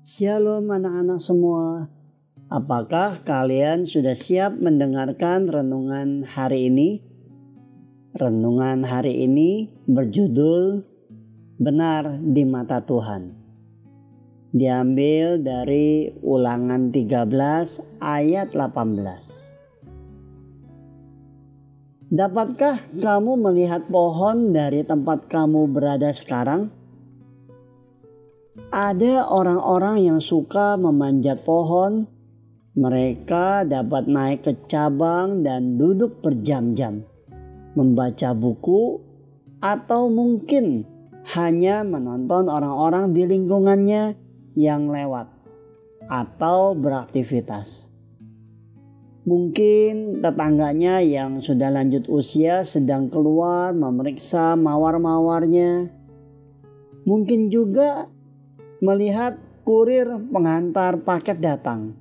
Shalom anak-anak semua. Apakah kalian sudah siap mendengarkan renungan hari ini? Renungan hari ini berjudul Benar di mata Tuhan. Diambil dari Ulangan 13 ayat 18. Dapatkah kamu melihat pohon dari tempat kamu berada sekarang? Ada orang-orang yang suka memanjat pohon. Mereka dapat naik ke cabang dan duduk berjam-jam, membaca buku, atau mungkin hanya menonton orang-orang di lingkungannya yang lewat atau beraktivitas. Mungkin tetangganya yang sudah lanjut usia sedang keluar memeriksa mawar-mawarnya. Mungkin juga melihat kurir pengantar paket datang.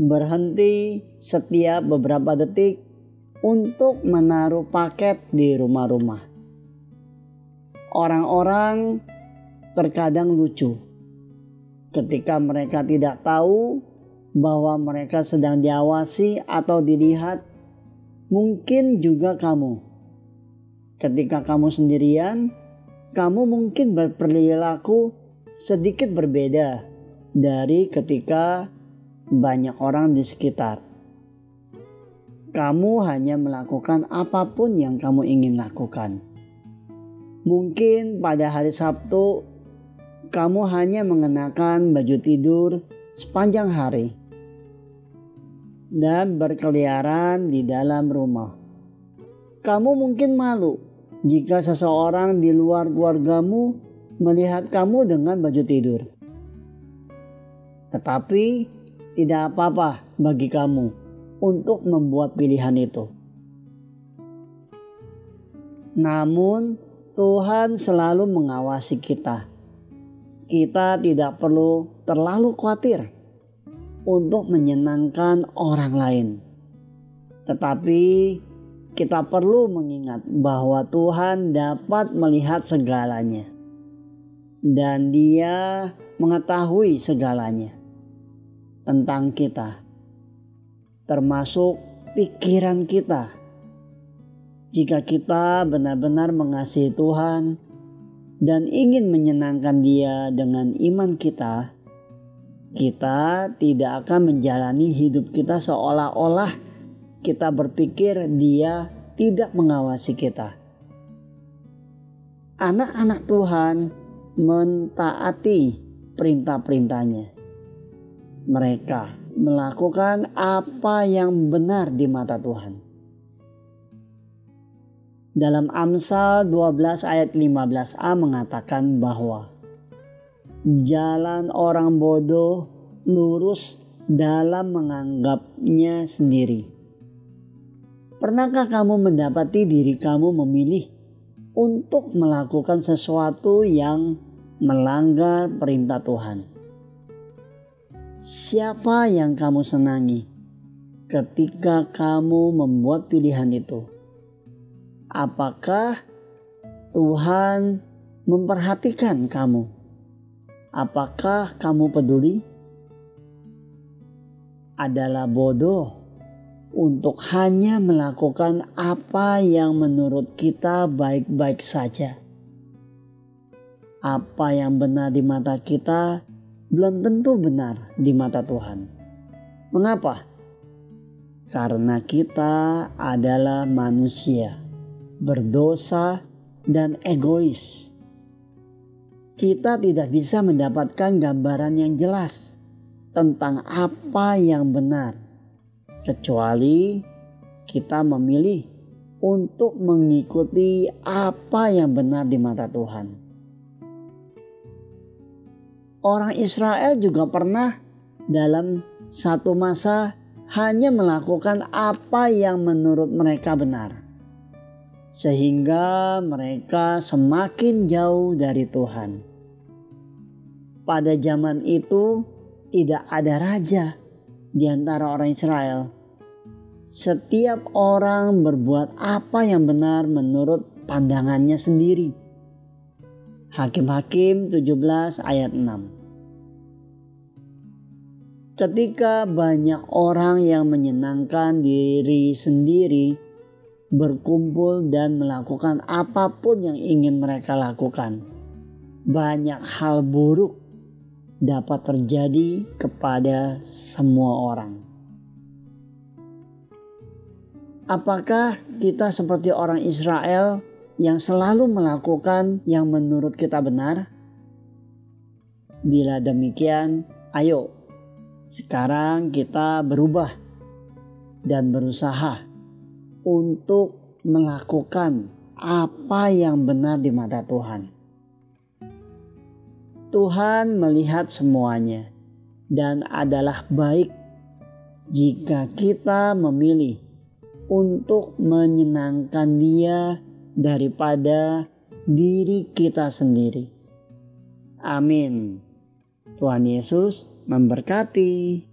Berhenti setiap beberapa detik untuk menaruh paket di rumah-rumah. Orang-orang terkadang lucu ketika mereka tidak tahu bahwa mereka sedang diawasi atau dilihat. Mungkin juga kamu, ketika kamu sendirian, kamu mungkin berperilaku sedikit berbeda dari ketika banyak orang di sekitar. Kamu hanya melakukan apa pun yang kamu ingin lakukan. Mungkin pada hari Sabtu, kamu hanya mengenakan baju tidur sepanjang hari dan berkeliaran di dalam rumah. Kamu mungkin malu jika seseorang di luar keluargamu melihat kamu dengan baju tidur. Tetapi tidak apa-apa bagi kamu untuk membuat pilihan itu. Namun Tuhan selalu mengawasi kita. Kita tidak perlu terlalu khawatir untuk menyenangkan orang lain. Tetapi kita perlu mengingat bahwa Tuhan dapat melihat segalanya, dan Dia mengetahui segalanya tentang kita, termasuk pikiran kita. Jika kita benar-benar mengasihi Tuhan dan ingin menyenangkan Dia dengan iman kita, kita tidak akan menjalani hidup kita seolah-olah kita berpikir dia tidak mengawasi kita. Anak-anak Tuhan mentaati perintah-perintahnya. Mereka melakukan apa yang benar di mata Tuhan. Dalam Amsal 12 ayat 15a mengatakan bahwa jalan orang bodoh lurus dalam menganggapnya sendiri Pernahkah kamu mendapati diri kamu memilih untuk melakukan sesuatu yang melanggar perintah Tuhan? Siapa yang kamu senangi ketika kamu membuat pilihan itu? Apakah Tuhan memperhatikan kamu? Apakah kamu peduli? Adalah bodoh untuk hanya melakukan apa yang menurut kita baik-baik saja. Apa yang benar di mata kita belum tentu benar di mata Tuhan. Mengapa? Karena kita adalah manusia, berdosa, dan egois. Kita tidak bisa mendapatkan gambaran yang jelas tentang apa yang benar kecuali kita memilih untuk mengikuti apa yang benar di mata Tuhan. Orang Israel juga pernah dalam satu masa hanya melakukan apa yang menurut mereka benar, sehingga mereka semakin jauh dari Tuhan. Pada zaman itu, tidak ada raja di antara orang Israel. Setiap orang berbuat apa yang benar menurut pandangannya sendiri. Hakim-hakim 17 ayat 6. ketika banyak orang yang menyenangkan diri sendiri berkumpul dan melakukan apa pun yang ingin mereka lakukan, banyak hal buruk dapat terjadi kepada semua orang. Apakah kita seperti orang Israel yang selalu melakukan yang menurut kita benar? Bila demikian, ayo sekarang kita berubah dan berusaha untuk melakukan apa yang benar di mata Tuhan. Tuhan melihat semuanya dan adalah baik jika kita memilih untuk menyenangkan Dia daripada diri kita sendiri. Amin. Tuhan Yesus memberkati.